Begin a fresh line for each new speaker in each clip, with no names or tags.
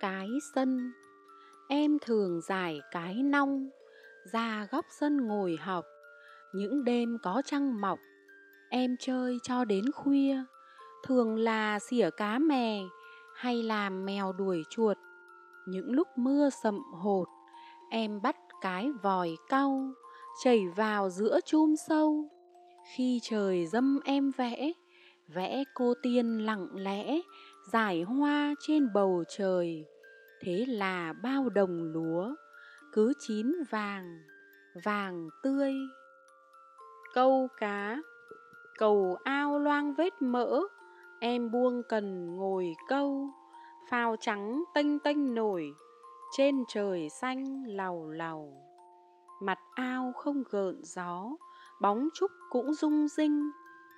cái sân. Em thường giải cái nong, ra góc sân ngồi học. Những đêm có trăng mọc, em chơi cho đến khuya. Thường là xỉa cá mè hay làm mèo đuổi chuột. Những lúc mưa sậm hột, em bắt cái vòi cau, chảy vào giữa chum sâu. Khi trời dâm em vẽ vẽ cô tiên lặng lẽ giải hoa trên bầu trời, thế là bao đồng lúa, cứ chín vàng vàng tươi. Câu cá, cầu ao loang vết mỡ, em buông cần ngồi câu. Phao trắng tênh tênh nổi, trên trời xanh lầu lầu. Mặt ao không gợn gió, bóng trúc cũng rung rinh.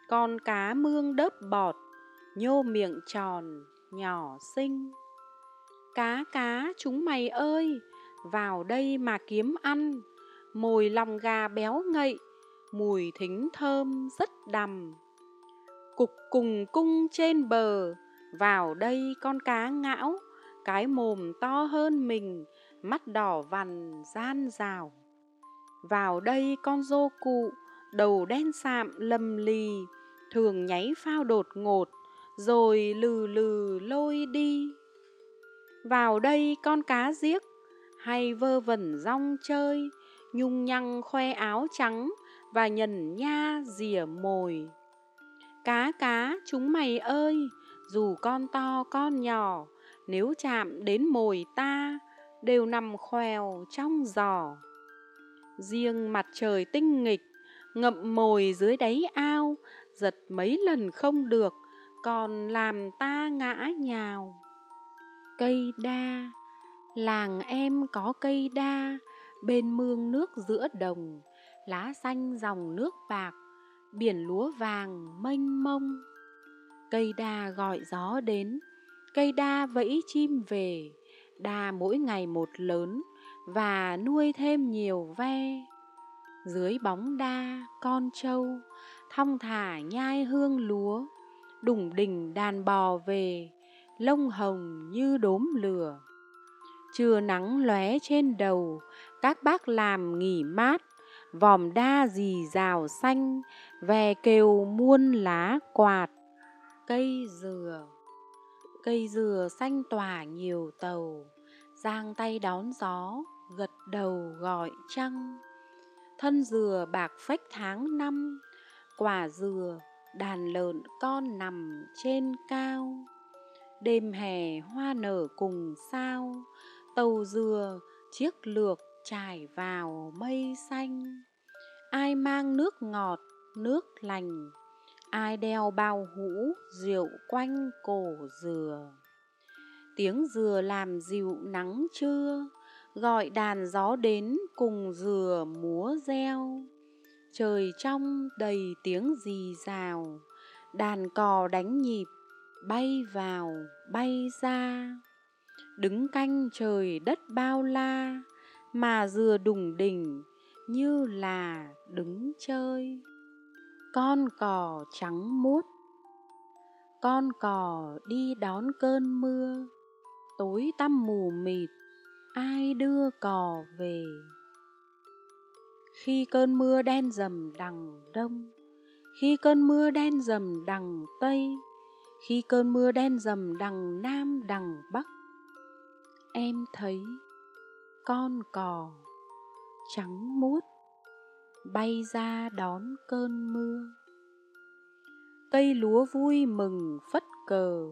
Con cá mương đớp bọt nhô miệng tròn nhỏ xinh. Cá cá, chúng mày ơi, vào đây mà kiếm ăn. Mồi lòng gà béo ngậy, mùi thính thơm rất đầm. Cục cùng cung trên bờ, vào đây con cá ngão, cái mồm to hơn mình, mắt đỏ vằn, gian rào vào đây con dô cụ, đầu đen sạm lầm lì, thường nháy phao đột ngột rồi lừ lừ lôi đi. Vào đây con cá giếc, hay vơ vẩn rong chơi, nhung nhăng khoe áo trắng và nhần nha rỉa mồi. Cá cá, chúng mày ơi, dù con to con nhỏ, nếu chạm đến mồi ta, đều nằm khoèo trong giò. Riêng mặt trời tinh nghịch, ngậm mồi dưới đáy ao, giật mấy lần không được còn làm ta ngã nhào. Cây đa, làng em có cây đa, bên mương nước giữa đồng, lá xanh dòng nước bạc, biển lúa vàng mênh mông. Cây đa gọi gió đến, cây đa vẫy chim về, đa mỗi ngày một lớn và nuôi thêm nhiều ve. Dưới bóng đa con trâu, thong thả nhai hương lúa đủng đỉnh đàn bò về, lông hồng như đốm lửa. Trưa nắng lóe trên đầu, các bác làm nghỉ mát, vòm đa dì rào xanh, ve kêu muôn lá quạt. Cây dừa cây dừa xanh tỏa nhiều tàu, giang tay đón gió, gật đầu gọi trăng. Thân dừa bạc phách tháng năm, quả dừa đàn lợn con nằm trên cao. Đêm hè hoa nở cùng sao, tàu dừa, chiếc lược trải vào mây xanh. Ai mang nước ngọt, nước lành, ai đeo bao hũ rượu quanh cổ dừa. Tiếng dừa làm dịu nắng trưa, gọi đàn gió đến cùng dừa múa reo trời trong đầy tiếng rì rào đàn cò đánh nhịp, bay vào, bay ra. Đứng canh trời đất bao la, mà dừa đùng đỉnh như là đứng chơi. Con cò trắng muốt, con cò đi đón cơn mưa. Tối tăm mù mịt, ai đưa cò về? Khi cơn mưa đen dầm đằng đông, khi cơn mưa đen dầm đằng tây, khi cơn mưa đen dầm đằng nam đằng bắc, em thấy con cò trắng muốt bay ra đón cơn mưa. Cây lúa vui mừng phất cờ,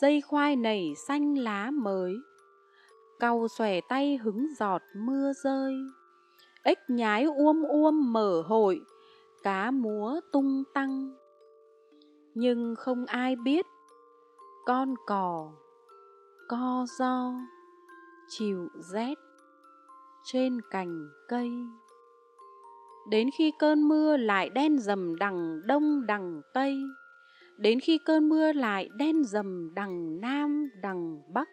dây khoai nảy xanh lá mới. Cau xòe tay hứng giọt mưa rơi ếch nhái uôm uôm mở hội, cá múa tung tăng. Nhưng không ai biết, con cò, co do, chịu rét trên cành cây. Đến khi cơn mưa lại đen dầm đằng đông đằng tây, đến khi cơn mưa lại đen dầm đằng nam đằng bắc,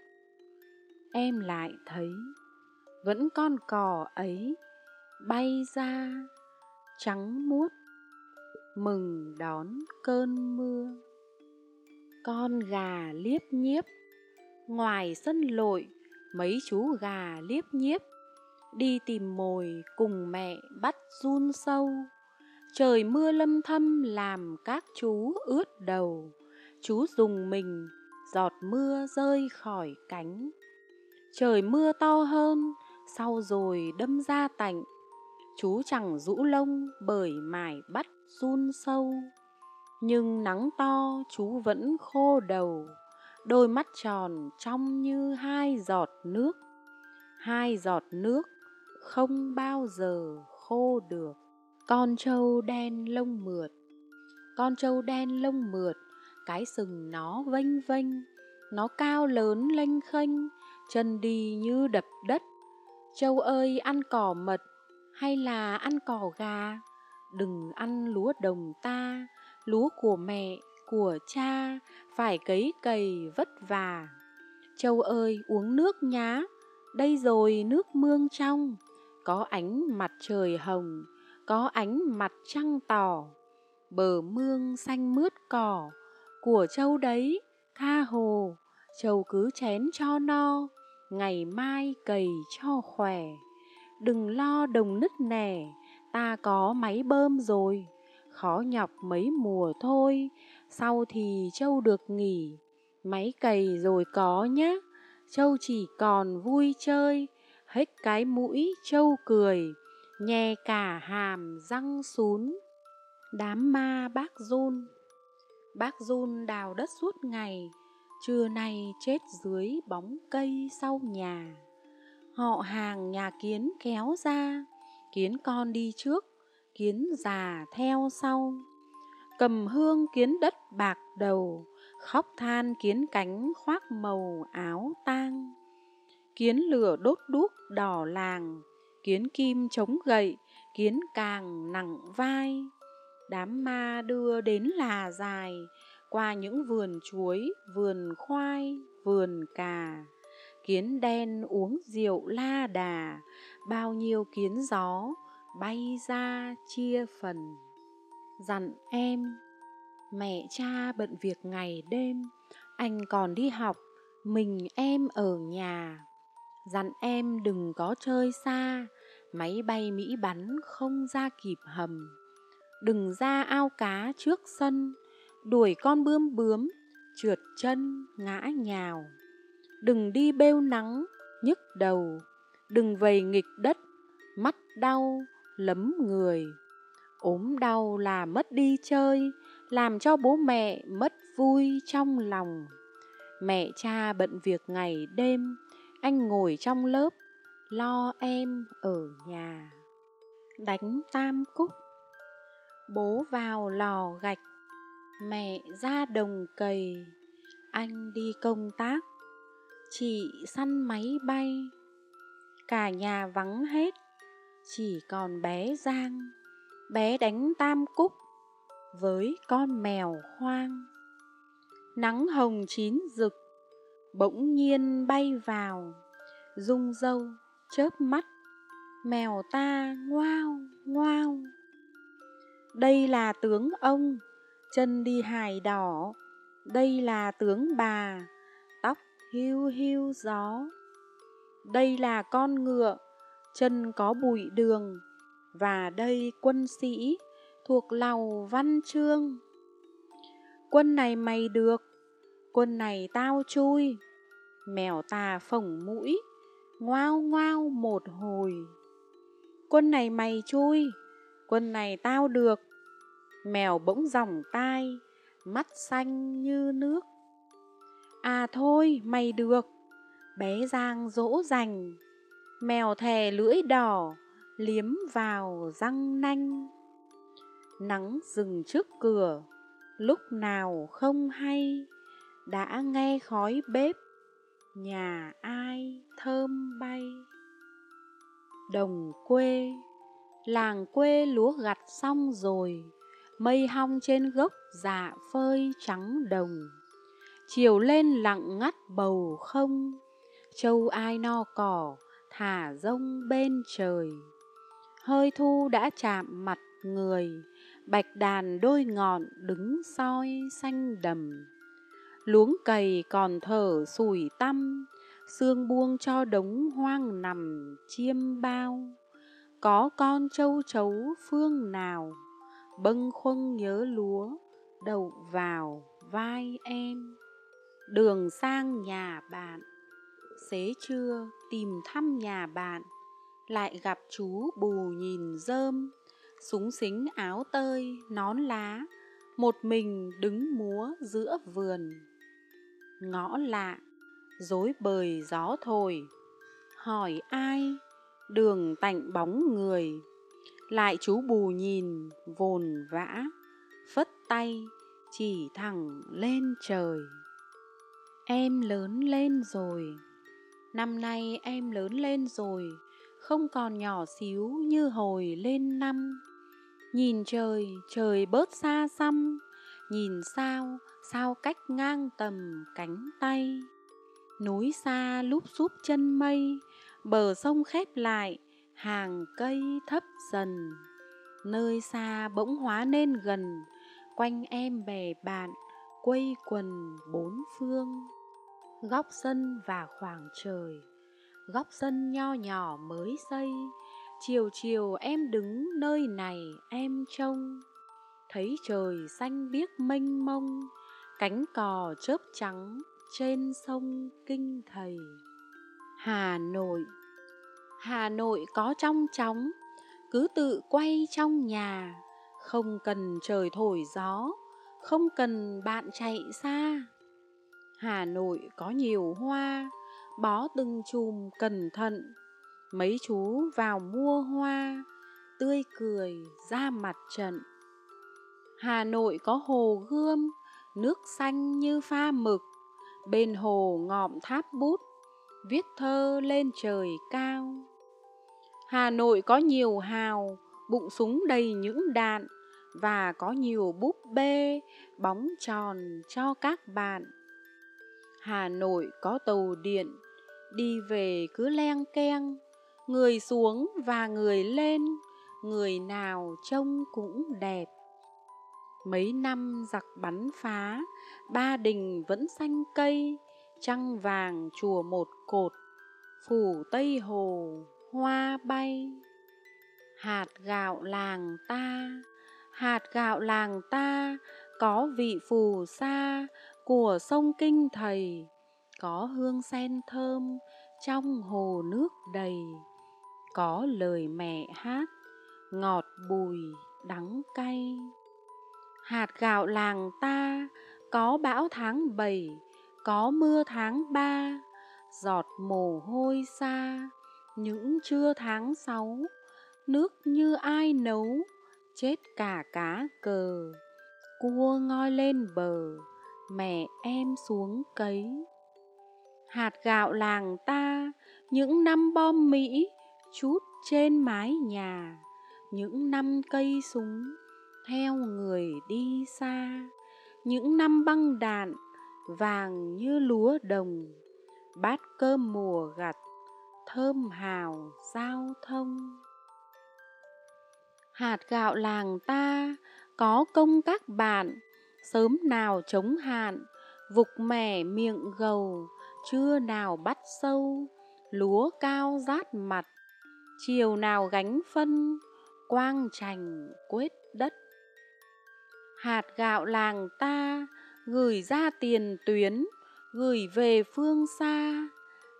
em lại thấy vẫn con cò ấy bay ra trắng muốt mừng đón cơn mưa con gà liếp nhiếp Ngoài sân lội, mấy chú gà liếp nhiếp, đi tìm mồi cùng mẹ bắt run sâu. Trời mưa lâm thâm làm các chú ướt đầu, chú dùng mình, giọt mưa rơi khỏi cánh. Trời mưa to hơn, sau rồi đâm ra tạnh, chú chẳng rũ lông bởi mải bắt run sâu. Nhưng nắng to chú vẫn khô đầu, đôi mắt tròn trong như hai giọt nước. Hai giọt nước không bao giờ khô được. Con trâu đen lông mượt Con trâu đen lông mượt, cái sừng nó vênh vênh, nó cao lớn lênh khênh, chân đi như đập đất. Trâu ơi ăn cỏ mật hay là ăn cỏ gà? Đừng ăn lúa đồng ta, lúa của mẹ, của cha, phải cấy cày vất vả. Châu ơi uống nước nhá, đây rồi nước mương trong, có ánh mặt trời hồng, có ánh mặt trăng tỏ. Bờ mương xanh mướt cỏ, của châu đấy, tha hồ, châu cứ chén cho no, ngày mai cày cho khỏe. Đừng lo đồng nứt nẻ, ta có máy bơm rồi khó nhọc mấy mùa thôi, sau thì châu được nghỉ, máy cày rồi có nhá, châu chỉ còn vui chơi, hết cái mũi châu cười, nhè cả hàm răng sún. Đám ma bác run Bác run đào đất suốt ngày, trưa nay chết dưới bóng cây sau nhà. Họ hàng nhà kiến kéo ra, kiến con đi trước, kiến già theo sau. Cầm hương kiến đất bạc đầu khóc than kiến cánh khoác màu áo tang. Kiến lửa đốt đuốc đỏ làng kiến kim chống gậy kiến càng nặng vai. Đám ma đưa đến là dài qua những vườn chuối vườn khoai vườn cà kiến đen uống rượu la đà, bao nhiêu kiến gió bay ra chia phần. Dặn em, mẹ cha bận việc ngày đêm, anh còn đi học, mình em ở nhà. Dặn em, đừng có chơi xa, máy bay mỹ bắn không ra kịp hầm. Đừng ra ao cá trước sân, đuổi con bươm bướm, trượt chân ngã nhào đừng đi bêu nắng, nhức đầu. Đừng vầy nghịch đất, mắt đau, lấm người. Ốm đau là mất đi chơi, làm cho bố mẹ mất vui trong lòng. Mẹ cha bận việc ngày đêm, anh ngồi trong lớp, lo em ở nhà. Đánh tam cúc. Bố vào lò gạch, mẹ ra đồng cầy anh đi công tác chị săn máy bay. Cả nhà vắng hết chỉ còn bé Giang, bé đánh tam cúc với con mèo hoang. Nắng hồng chín rực, bỗng nhiên bay vào, rung râu, chớp mắt, mèo ta ngoao, ngoao. Đây là tướng ông, chân đi hài đỏ, đây là tướng bà, hiu hiu gió. Đây là con ngựa, chân có bụi đường, và đây quân sĩ thuộc lầu văn chương. Quân này mày được, quân này tao chui, mèo tà phồng mũi, ngoao ngoao một hồi. Quân này mày chui, quân này tao được, mèo bỗng dòng tai, mắt xanh như nước. À thôi, mày được, bé Giang dỗ dành, mèo thè lưỡi đỏ liếm vào răng nanh. Nắng dừng trước cửa. Lúc nào không hay đã nghe khói bếp. Nhà ai thơm bay? Đồng quê. Làng quê lúa gặt xong rồi. Mây hong trên gốc dạ phơi trắng đồng chiều lên lặng ngắt bầu không châu ai no cỏ thả rông bên trời hơi thu đã chạm mặt người bạch đàn đôi ngọn đứng soi xanh đầm luống cày còn thở sủi tăm, xương buông cho đống hoang nằm chiêm bao. Có con châu chấu phương nào, bâng khuâng nhớ lúa, đậu vào vai em. Đường sang nhà bạn, xế trưa tìm thăm nhà bạn, lại gặp chú bù nhìn rơm, súng xính áo tơi, nón lá, một mình đứng múa giữa vườn. Ngõ lạ, dối bời gió thổi, hỏi ai, đường tạnh bóng người. Lại chú bù nhìn, vồn vã, phất tay, chỉ thẳng lên trời. Em lớn lên rồi, năm nay em lớn lên rồi, không còn nhỏ xíu như hồi lên năm. Nhìn trời, trời bớt xa xăm, nhìn sao, sao cách ngang tầm cánh tay. Núi xa lúp xúp chân mây, bờ sông khép lại, hàng cây thấp dần. Nơi xa bỗng hóa nên gần, quanh em bè bạn, quây quần bốn phương. Góc sân và khoảng trời, góc sân nho nhỏ mới xây, Chiều chiều em đứng nơi này em trông. Thấy trời xanh biếc mênh mông Cánh cò chớp trắng trên sông Kinh Thầy. Hà Nội Hà Nội có trong chóng Cứ tự quay trong nhà Không cần trời thổi gió. Không cần bạn chạy xa Hà Nội có nhiều hoa Bó từng chùm cẩn thận Mấy chú vào mua hoa, tươi cười ra mặt trận. Hà Nội có hồ gươm, nước xanh như pha mực, bên hồ ngọm tháp bút, viết thơ lên trời cao. Hà Nội có nhiều hào, bụng súng đầy những đạn, và có nhiều búp bê, bóng tròn cho các bạn. Hà Nội có tàu điện, đi về cứ len keng, người xuống và người lên người nào trông cũng đẹp mấy năm giặc bắn phá ba đình vẫn xanh cây trăng vàng chùa một cột phủ tây hồ hoa bay hạt gạo làng ta hạt gạo làng ta, có vị phù sa của sông kinh thầy, có hương sen thơm trong hồ nước đầy, có lời mẹ hát, ngọt bùi đắng cay. Hạt gạo làng ta, có bão tháng bảy, có mưa tháng ba, giọt mồ hôi xa những trưa tháng sáu, nước như ai nấu chết cả cá cờ. Cua ngoi lên bờ, mẹ em xuống cấy. Hạt gạo làng ta, những năm bom mỹ chút trên mái nhà, những năm cây súng theo người đi xa. Những năm băng đạn vàng như lúa đồng, bát cơm mùa gặt, thơm hào giao thông hạt gạo làng ta, có công các bạn, sớm nào chống hạn vục mẻ miệng gầu, chưa nào bắt sâu, lúa cao rát mặt, chiều nào gánh phân, quang trành quết đất. Hạt gạo làng ta, gửi ra tiền tuyến, gửi về phương xa,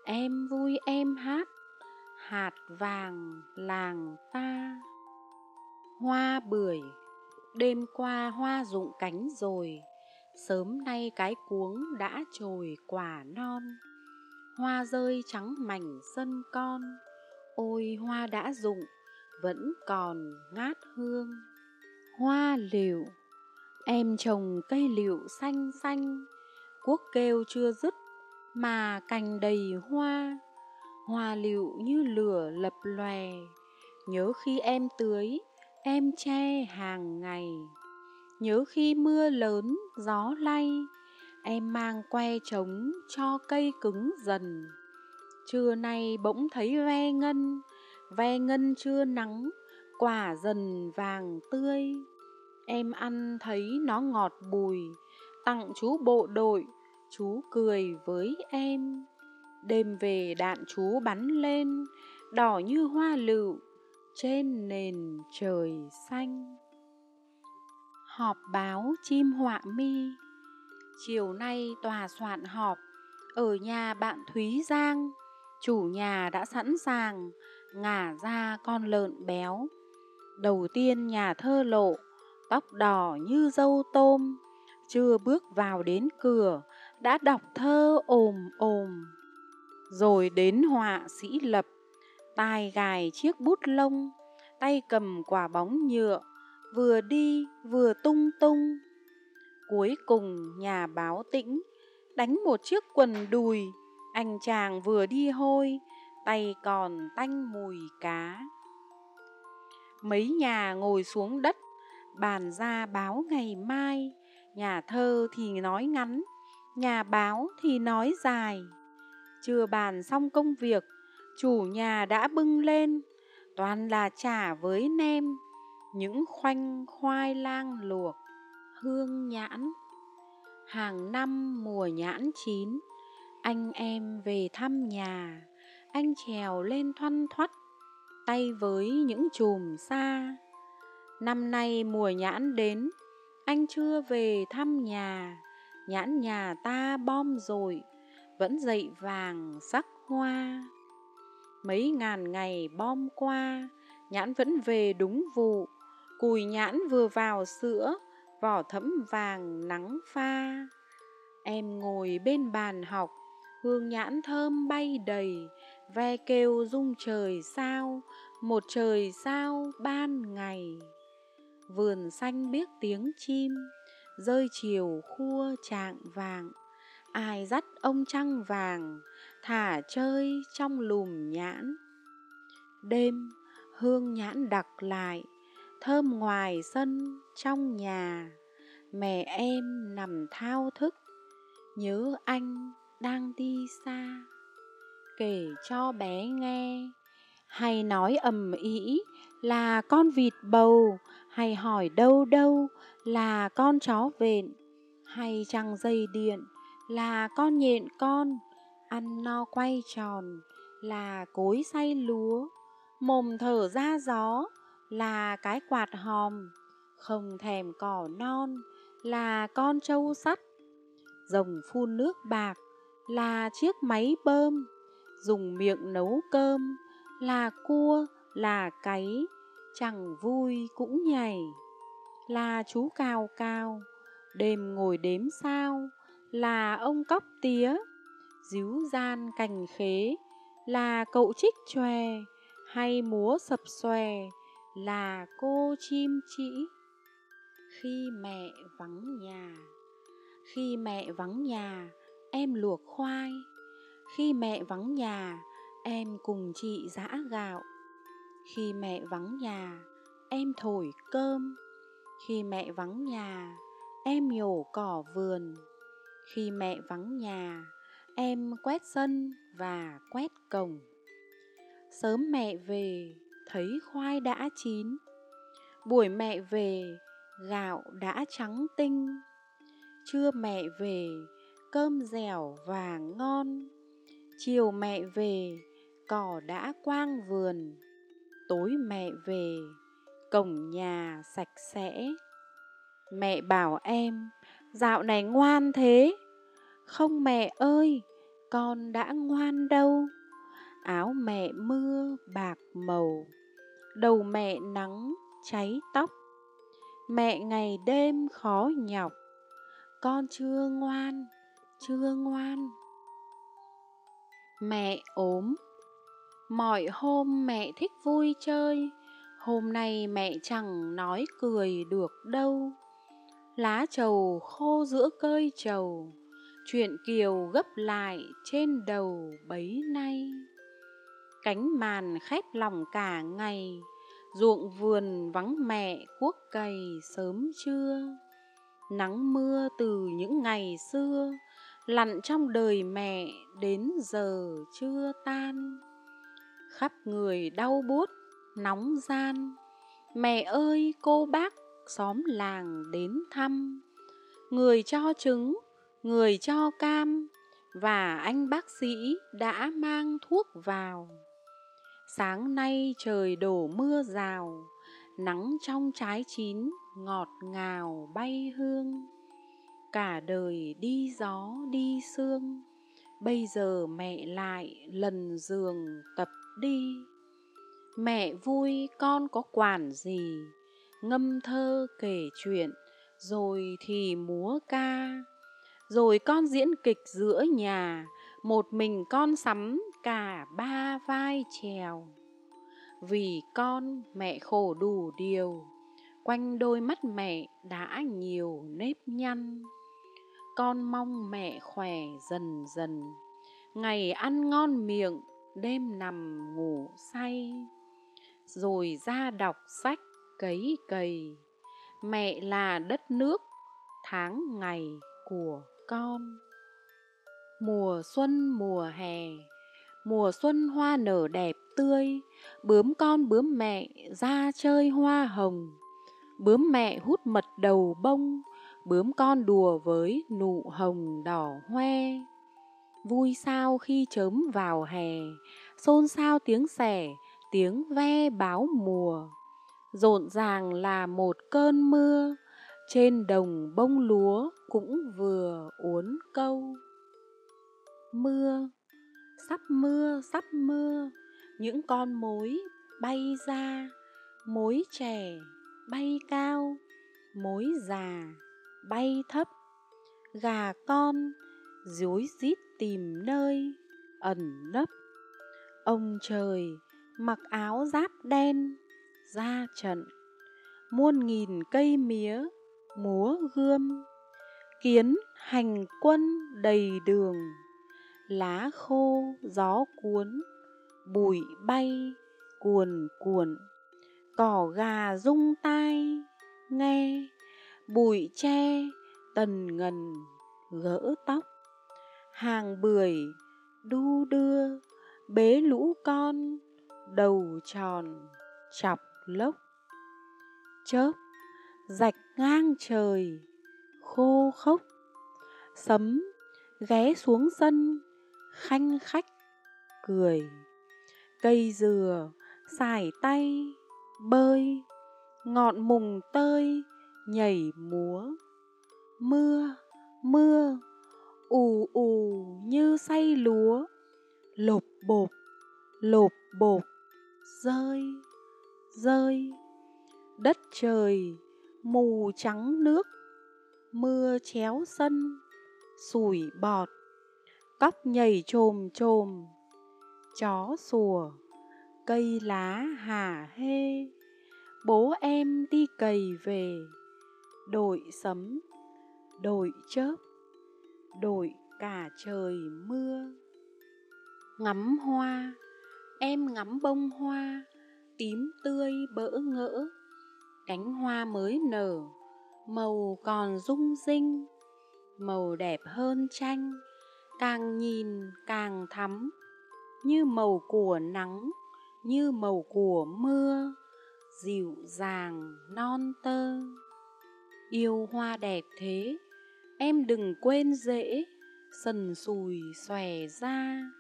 em vui em hát, hạt vàng làng ta hoa bưởi, đêm qua hoa rụng cánh rồi, sớm nay cái cuống đã trồi quả non. Hoa rơi trắng mảnh sân con, ôi hoa đã rụng, vẫn còn ngát hương. Hoa liệu em trồng cây liệu xanh xanh, cuốc kêu chưa dứt mà cành đầy hoa. Hoa liệu như lửa lập lòe, nhớ khi em tưới em che hàng ngày. Nhớ khi mưa lớn gió lay em mang que trống cho cây cứng dần. Trưa nay bỗng thấy ve ngân, ve ngân chưa nắng, quả dần vàng tươi. Em ăn thấy nó ngọt bùi, tặng chú bộ đội, chú cười với em. Đêm về đạn chú bắn lên đỏ như hoa lựu trên nền trời xanh. Họp báo chim họa mi. Chiều nay tòa soạn họp, ở nhà bạn thúy giang. Chủ nhà đã sẵn sàng, ngả ra con lợn béo. Đầu tiên nhà thơ lộ, tóc đỏ như dâu tôm. Chưa bước vào đến cửa, đã đọc thơ ồm ồm. Rồi đến họa sĩ lập tai gài chiếc bút lông, tay cầm quả bóng nhựa, vừa đi vừa tung tung. Cuối cùng nhà báo tĩnh đánh một chiếc quần đùi, anh chàng vừa đi hôi, tay còn tanh mùi cá. Mấy nhà ngồi xuống đất, bàn ra báo ngày mai, nhà thơ thì nói ngắn, nhà báo thì nói dài. Chưa bàn xong công việc chủ nhà đã bưng lên, toàn là chả với nem, những khoanh khoai lang luộc, hương nhãn. Hàng năm mùa nhãn chín, anh em về thăm nhà. Anh trèo lên thoăn thoắt, tay với những chùm xa năm nay mùa nhãn đến, anh chưa về thăm nhà. Nhãn nhà ta bom rồi, vẫn dậy vàng sắc hoa mấy ngàn ngày bom qua, nhãn vẫn về đúng vụ. Cùi nhãn vừa vào sữa, vỏ thẫm vàng nắng pha. Em ngồi bên bàn học, hương nhãn thơm bay đầy. Ve kêu rung trời sao, một trời sao ban ngày. Vườn xanh biết tiếng chim, rơi chiều khua trạng vàng ai dắt ông trăng vàng thả chơi trong lùm nhãn. Đêm, hương nhãn đặc lại, thơm ngoài sân trong nhà. Mẹ em nằm thao thức, nhớ anh đang đi xa. Kể cho bé nghe, hay nói ầm ĩ, là con vịt bầu hay hỏi đâu đâu, là con chó vện hay trăng dây điện, là con nhện con ăn no quay tròn là cối xay lúa mồm thở ra gió là cái quạt hòm không thèm cỏ non là con trâu sắt. Rồng phun nước bạc là chiếc máy bơm dùng miệng nấu cơm là cua là cấy, chẳng vui cũng nhảy. Là chú cào cào đêm ngồi đếm sao là ông cóc tía díu gian cành khế, là cậu trích chòe hay múa sập xòe, là cô chim chỉ. Khi mẹ vắng nhà, khi mẹ vắng nhà, em luộc khoai. Khi mẹ vắng nhà, em cùng chị giã gạo. Khi mẹ vắng nhà, em thổi cơm. Khi mẹ vắng nhà, em nhổ cỏ vườn. Khi mẹ vắng nhà em quét sân và quét cổng. Sớm mẹ về, thấy khoai đã chín. Buổi mẹ về, gạo đã trắng tinh. Trưa mẹ về, cơm dẻo và ngon. Chiều mẹ về, cỏ đã quang vườn. Tối mẹ về, cổng nhà sạch sẽ. Mẹ bảo em, dạo này ngoan thế không mẹ ơi, con đã ngoan đâu. Áo mẹ mưa, bạc màu. Đầu mẹ nắng, cháy tóc. Mẹ ngày đêm khó nhọc. Con chưa ngoan chưa ngoan. Mẹ ốm. Mọi hôm mẹ thích vui chơi. Hôm nay mẹ chẳng nói cười được đâu. Lá trầu khô giữa cơi trầu chuyện kiều gấp lại trên đầu bấy nay. Cánh màn khép lòng cả ngày, ruộng vườn vắng mẹ cuốc cày sớm trưa. Nắng mưa từ những ngày xưa, lặn trong đời mẹ đến giờ chưa tan. Khắp người đau buốt, nóng gian, mẹ ơi, cô bác xóm làng đến thăm. Người cho trứng người cho cam và anh bác sĩ đã mang thuốc vào. Sáng nay trời đổ mưa rào, nắng trong trái chín ngọt ngào bay hương. Cả đời đi gió đi sương, bây giờ mẹ lại lần giường tập đi. Mẹ vui con có quản gì, ngâm thơ kể chuyện, rồi thì múa ca rồi con diễn kịch giữa nhà, một mình con sắm cả ba vai trèo. Vì con mẹ khổ đủ điều, quanh đôi mắt mẹ đã nhiều nếp nhăn. Con mong mẹ khỏe dần dần, ngày ăn ngon miệng, đêm nằm ngủ say. Rồi ra đọc sách cấy cầy, mẹ là đất nước, tháng ngày của con. Mùa xuân, mùa hè, mùa xuân hoa nở đẹp tươi, bướm con bướm mẹ ra chơi hoa hồng. Bướm mẹ hút mật đầu bông, bướm con đùa với nụ hồng đỏ hoe. Vui sao khi chớm vào hè, xôn xao tiếng sẻ, tiếng ve báo mùa. Rộn ràng là một cơn mưa trên đồng bông lúa cũng vừa uốn câu. Mưa, sắp mưa sắp mưa, những con mối bay ra. Mối trẻ bay cao, mối già bay thấp. Gà con rối rít tìm nơi, ẩn nấp. Ông trời mặc áo giáp đen, ra trận, muôn nghìn cây mía múa gươm, kiến hành quân đầy đường, lá khô gió cuốn, bụi bay cuồn cuộn, cỏ gà rung tai, nghe bụi tre tần ngần gỡ tóc, hàng bưởi đu đưa bế lũ con, đầu tròn chọc lốc, chớp rạch ngang trời, khô khốc. Sấm ghé xuống sân, khanh khách cười. Cây dừa xài tay, bơi, ngọn mùng tơi nhảy múa. Mưa mưa, ù ù như say lúa. Lộp bộp lộp bộp, rơi rơi. Đất trời mù trắng nước, mưa chéo sân, sủi bọt cóc nhảy trồm trồm, chó sủa, cây lá hà hê. Bố em đi cày về, đội sấm, đội chớp, đội cả trời mưa. Ngắm hoa, em ngắm bông hoa, tím tươi bỡ ngỡ cánh hoa mới nở, màu còn rung rinh, màu đẹp hơn tranh càng nhìn càng thắm. Như màu của nắng, như màu của mưa, dịu dàng, non tơ. Yêu hoa đẹp thế, em đừng quên dễ, sần sùi xòe ra,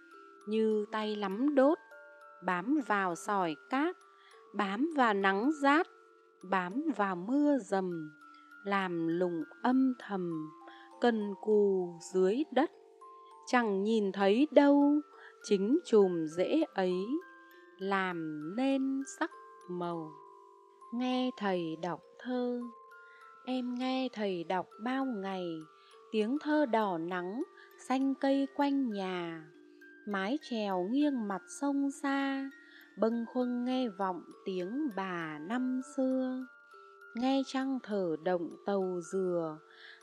như tay lắm đốt, bám vào sỏi cát, bám vào nắng rát bám vào mưa dầm, làm lùng âm thầm, cần cù dưới đất. Chẳng nhìn thấy đâu, chính chùm rễ ấy, làm nên sắc màu. Nghe thầy đọc thơ, em nghe thầy đọc bao ngày, tiếng thơ đỏ nắng xanh cây quanh nhà, mái chèo nghiêng mặt sông xa bâng khuâng nghe vọng tiếng bà năm xưa. Nghe trăng thở động tàu dừa.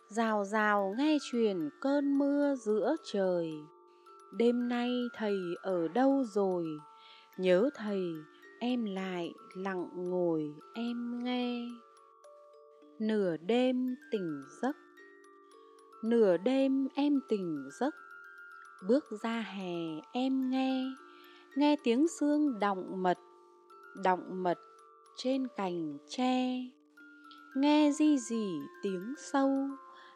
Rào rào nghe truyền cơn mưa giữa trời. Đêm nay thầy ở đâu rồi? Nhớ thầy, em lại lặng ngồi em nghe. Nửa đêm tỉnh giấc. Nửa đêm em tỉnh giấc. Bước ra hè em nghe nghe tiếng xương động mật động mật trên cành tre. Nghe di dì tiếng sâu,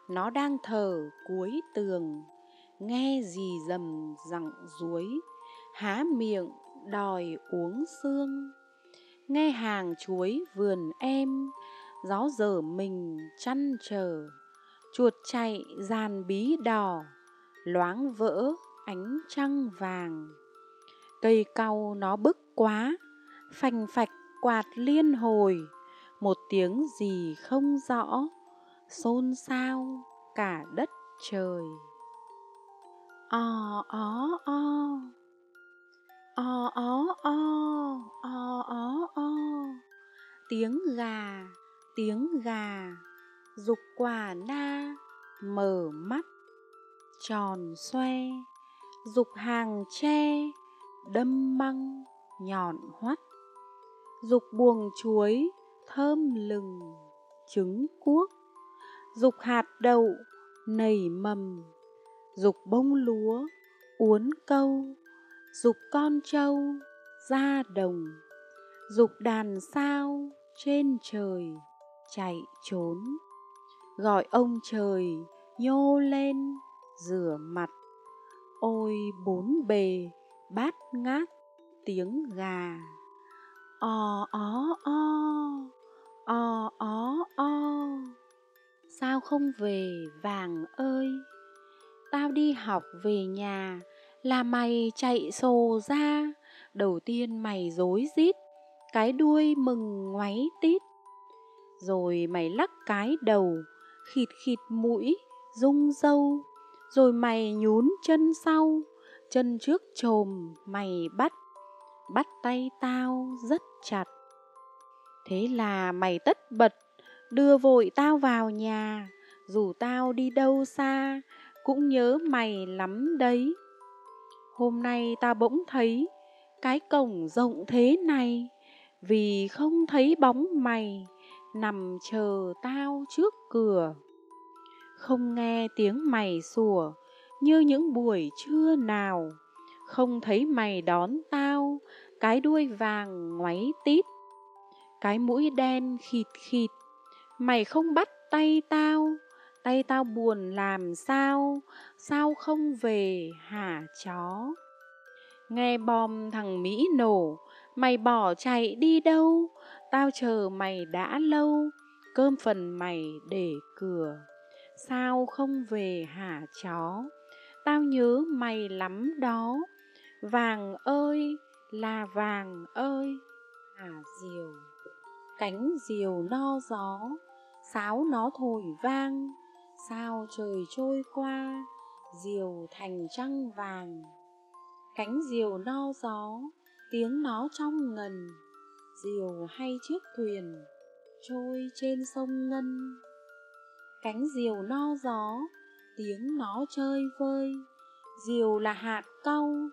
nó đang thở cuối tường. Nghe gì dầm dặng ruối há miệng đòi uống xương. Nghe hàng chuối vườn em, gió dở mình chăn trở. Chuột chạy dàn bí đỏ, loáng vỡ ánh trăng vàng cây cau nó bức quá, phành phạch quạt liên hồi, một tiếng gì không rõ, xôn xao cả đất trời. O ó o o ó o o ó o tiếng gà tiếng gà, dục quả na, mở mắt, tròn xoe, dục hàng tre đâm măng, nhọn hoắt, dục buồng chuối, thơm lừng, trứng cuốc, dục hạt đậu, nảy mầm, dục bông lúa, uốn câu, dục con trâu ra đồng, dục đàn sao trên trời chạy trốn. Gọi ông trời, nhô lên rửa mặt, ôi bốn bề bát ngát tiếng gà. O ó o o ó ờ, o sao không về, vàng ơi? Tao đi học về nhà là mày chạy sồ ra. Đầu tiên mày rối rít, cái đuôi mừng ngoáy tít. Rồi mày lắc cái đầu, khịt khịt mũi, rung râu. Rồi mày nhún chân sau chân trước chồm mày bắt bắt tay tao rất chặt. Thế là mày tất bật, đưa vội tao vào nhà, dù tao đi đâu xa, cũng nhớ mày lắm đấy. Hôm nay tao bỗng thấy cái cổng rộng thế này, vì không thấy bóng mày nằm chờ tao trước cửa. Không nghe tiếng mày sủa như những buổi trưa nào. Không thấy mày đón tao, cái đuôi vàng ngoáy tít, cái mũi đen khịt khịt. Mày không bắt tay tao tay tao buồn làm sao sao không về hả chó? Nghe bom thằng mỹ nổ, mày bỏ chạy đi đâu? Tao chờ mày đã lâu, cơm phần mày để cửa. Sao không về hả chó? Tao nhớ mày lắm đó. Vàng ơi, là vàng ơi. À diều, cánh diều no gió, sáo nó thổi vang. Sao trời trôi qua, diều thành trăng vàng. Cánh diều no gió, tiếng nó trong ngần. Diều hay chiếc thuyền, trôi trên sông ngân. Cánh diều no gió tiếng nó chơi vơi, diều là hạt cau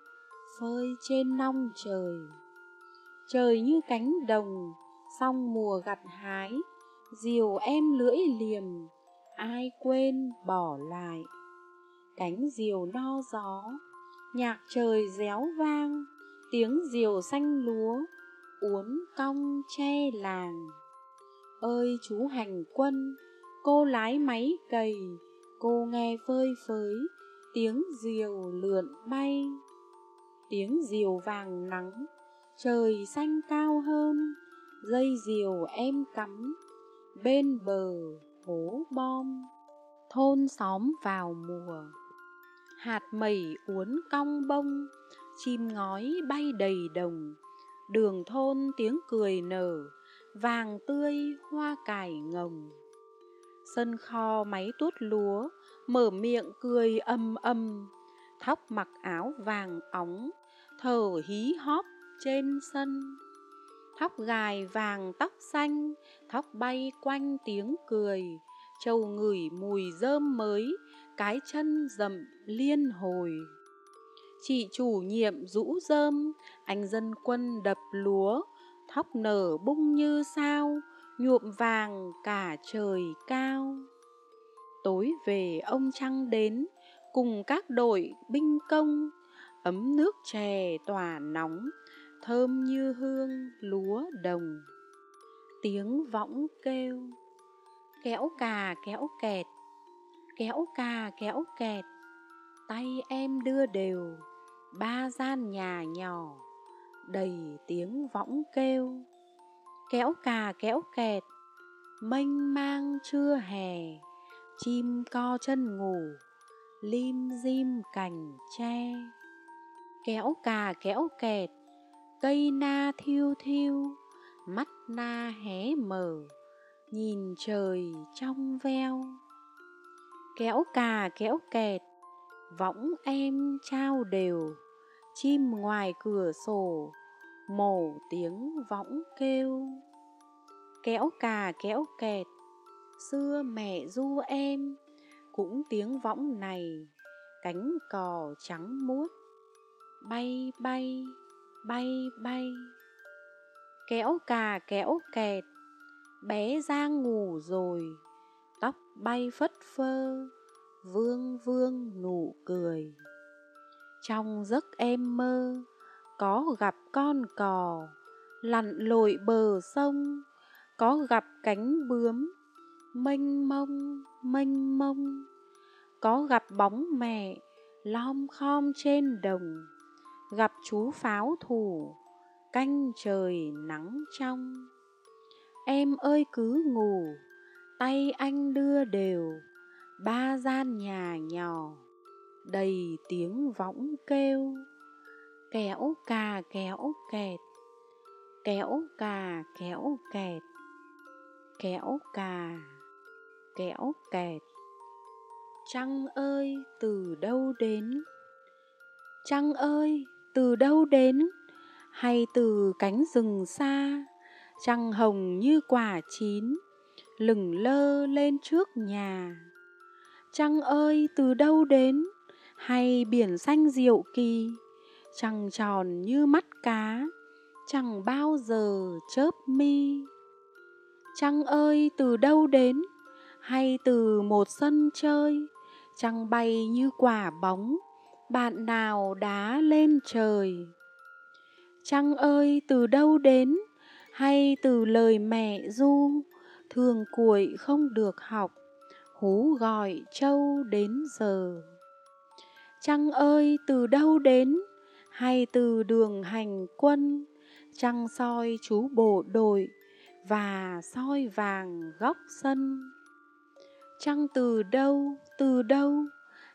phơi trên nong trời. Trời như cánh đồng xong mùa gặt hái, diều em lưỡi liềm, ai quên bỏ lại. Cánh diều no gió, nhạc trời réo vang, tiếng diều xanh lúa, uốn cong che làng. Ơi chú hành quân, cô lái máy cày cô nghe phơi phới, tiếng diều lượn bay. Tiếng diều vàng nắng, trời xanh cao hơn. Dây diều em cắm bên bờ hố bom. Thôn xóm vào mùa, hạt mẩy uốn cong bông. Chim ngói bay đầy đồng, đường thôn tiếng cười nở. Vàng tươi hoa cải ngồng sân kho máy tuốt lúa, mở miệng cười âm âm. Thóc mặc áo vàng óng, thở hí hóp trên sân. Thóc gài vàng tóc xanh, thóc bay quanh tiếng cười. Trâu ngửi mùi rơm mới, cái chân rậm liên hồi. Chị chủ nhiệm rũ rơm, anh dân quân đập lúa. Thóc nở bung như sao nhuộm vàng cả trời cao. Tối về, ông trăng đến, cùng các đội binh công, ấm nước chè tỏa nóng, thơm như hương lúa đồng. Tiếng võng kêu, kéo cà, kéo kẹt, kéo cà, kéo kẹt. Tay em đưa đều, ba gian nhà nhỏ, đầy tiếng võng kêu kéo cà, kéo kẹt. Mênh mang trưa hè, chim co chân ngủ, lim dim cành tre. Kéo cà, kéo kẹt, cây na thiêu thiêu, mắt na hé mở, nhìn trời trong veo. Kéo cà, kéo kẹt, võng em trao đều, chim ngoài cửa sổ mổ tiếng võng kêu. Kéo cà, kéo kẹt, xưa mẹ du em. Cũng tiếng võng này, cánh cò trắng muốt. Bay bay bay bay. Kéo cà, kéo kẹt, bé giang ngủ rồi. Tóc bay phất phơ, vương vương nụ cười. Trong giấc em mơ có gặp con cò, lặn lội bờ sông, có gặp cánh bướm, mênh mông mênh mông, có gặp bóng mẹ, lom khom trên đồng, gặp chú pháo thủ, canh trời nắng trong. Em ơi cứ ngủ, tay anh đưa đều, ba gian nhà nhỏ, đầy tiếng võng kêu kéo cà kéo kẹt. Kéo cà kéo kẹt. Kéo cà kéo kẹt. Trăng ơi, từ đâu đến? Trăng ơi, từ đâu đến? Hay từ cánh rừng xa? Trăng hồng như quả chín lừng lơ lên trước nhà. Trăng ơi, từ đâu đến? Hay biển xanh diệu kỳ? Trăng tròn như mắt cá, chẳng bao giờ chớp mi. Trăng ơi, từ đâu đến? Hay từ một sân chơi? Trăng bay như quả bóng? Bạn nào đá lên trời? Trăng ơi, từ đâu đến? Hay từ lời mẹ du thường cuội không được học, hú gọi trâu đến giờ. Trăng ơi, từ đâu đến? Hay từ đường hành quân, trăng soi chú bộ đội và soi vàng góc sân. Trăng từ đâu từ đâu,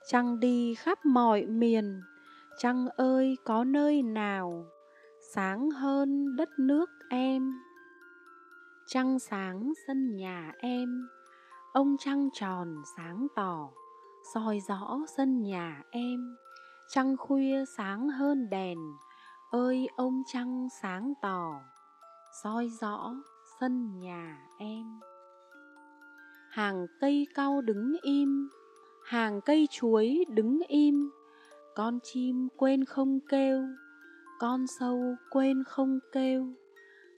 trăng đi khắp mọi miền, trăng ơi có nơi nào sáng hơn đất nước em? Trăng sáng sân nhà em, ông trăng tròn sáng tỏ, soi rõ sân nhà em trăng khuya sáng hơn đèn, ơi ông trăng sáng tỏ, soi rõ sân nhà em. Hàng cây cau đứng im, hàng cây chuối đứng im, con chim quên không kêu, con sâu quên không kêu.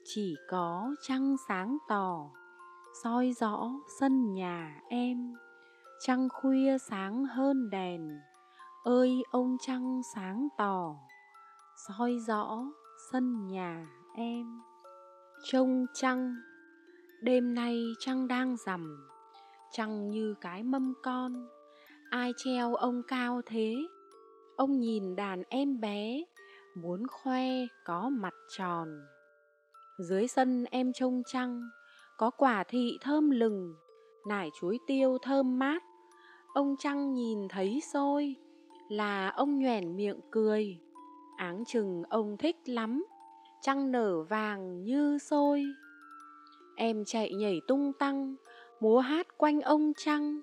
Chỉ có trăng sáng tỏ, soi rõ sân nhà em. Trăng khuya sáng hơn đèn ơi, ông trăng sáng tỏ, soi rõ sân nhà em. Trông trăng, đêm nay trăng đang rằm, trăng như cái mâm con. Ai treo ông cao thế? Ông nhìn đàn em bé, muốn khoe có mặt tròn. Dưới sân em trông trăng, có quả thị thơm lừng, nải chuối tiêu thơm mát. Ông trăng nhìn thấy xôi là ông nhoẻn miệng cười. Áng chừng ông thích lắm, trăng nở vàng như sôi. em chạy nhảy tung tăng, múa hát quanh ông trăng.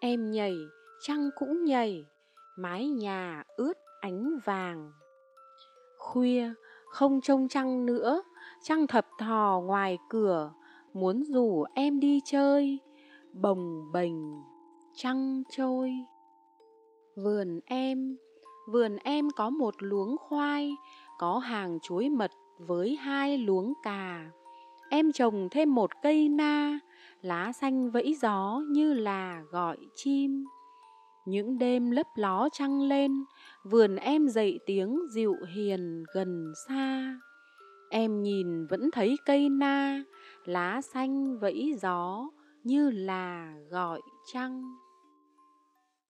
Em nhảy, trăng cũng nhảy, mái nhà ướt ánh vàng. Khuya, không trông trăng nữa, trăng thập thò ngoài cửa, muốn rủ em đi chơi. Bồng bềnh, trăng trôi vườn em vườn em có một luống khoai, có hàng chuối mật với hai luống cà. Em trồng thêm một cây na, lá xanh vẫy gió như là gọi chim. Những đêm lấp ló trăng lên, vườn em dậy tiếng dịu hiền gần xa. Em nhìn vẫn thấy cây na, lá xanh vẫy gió như là gọi trăng.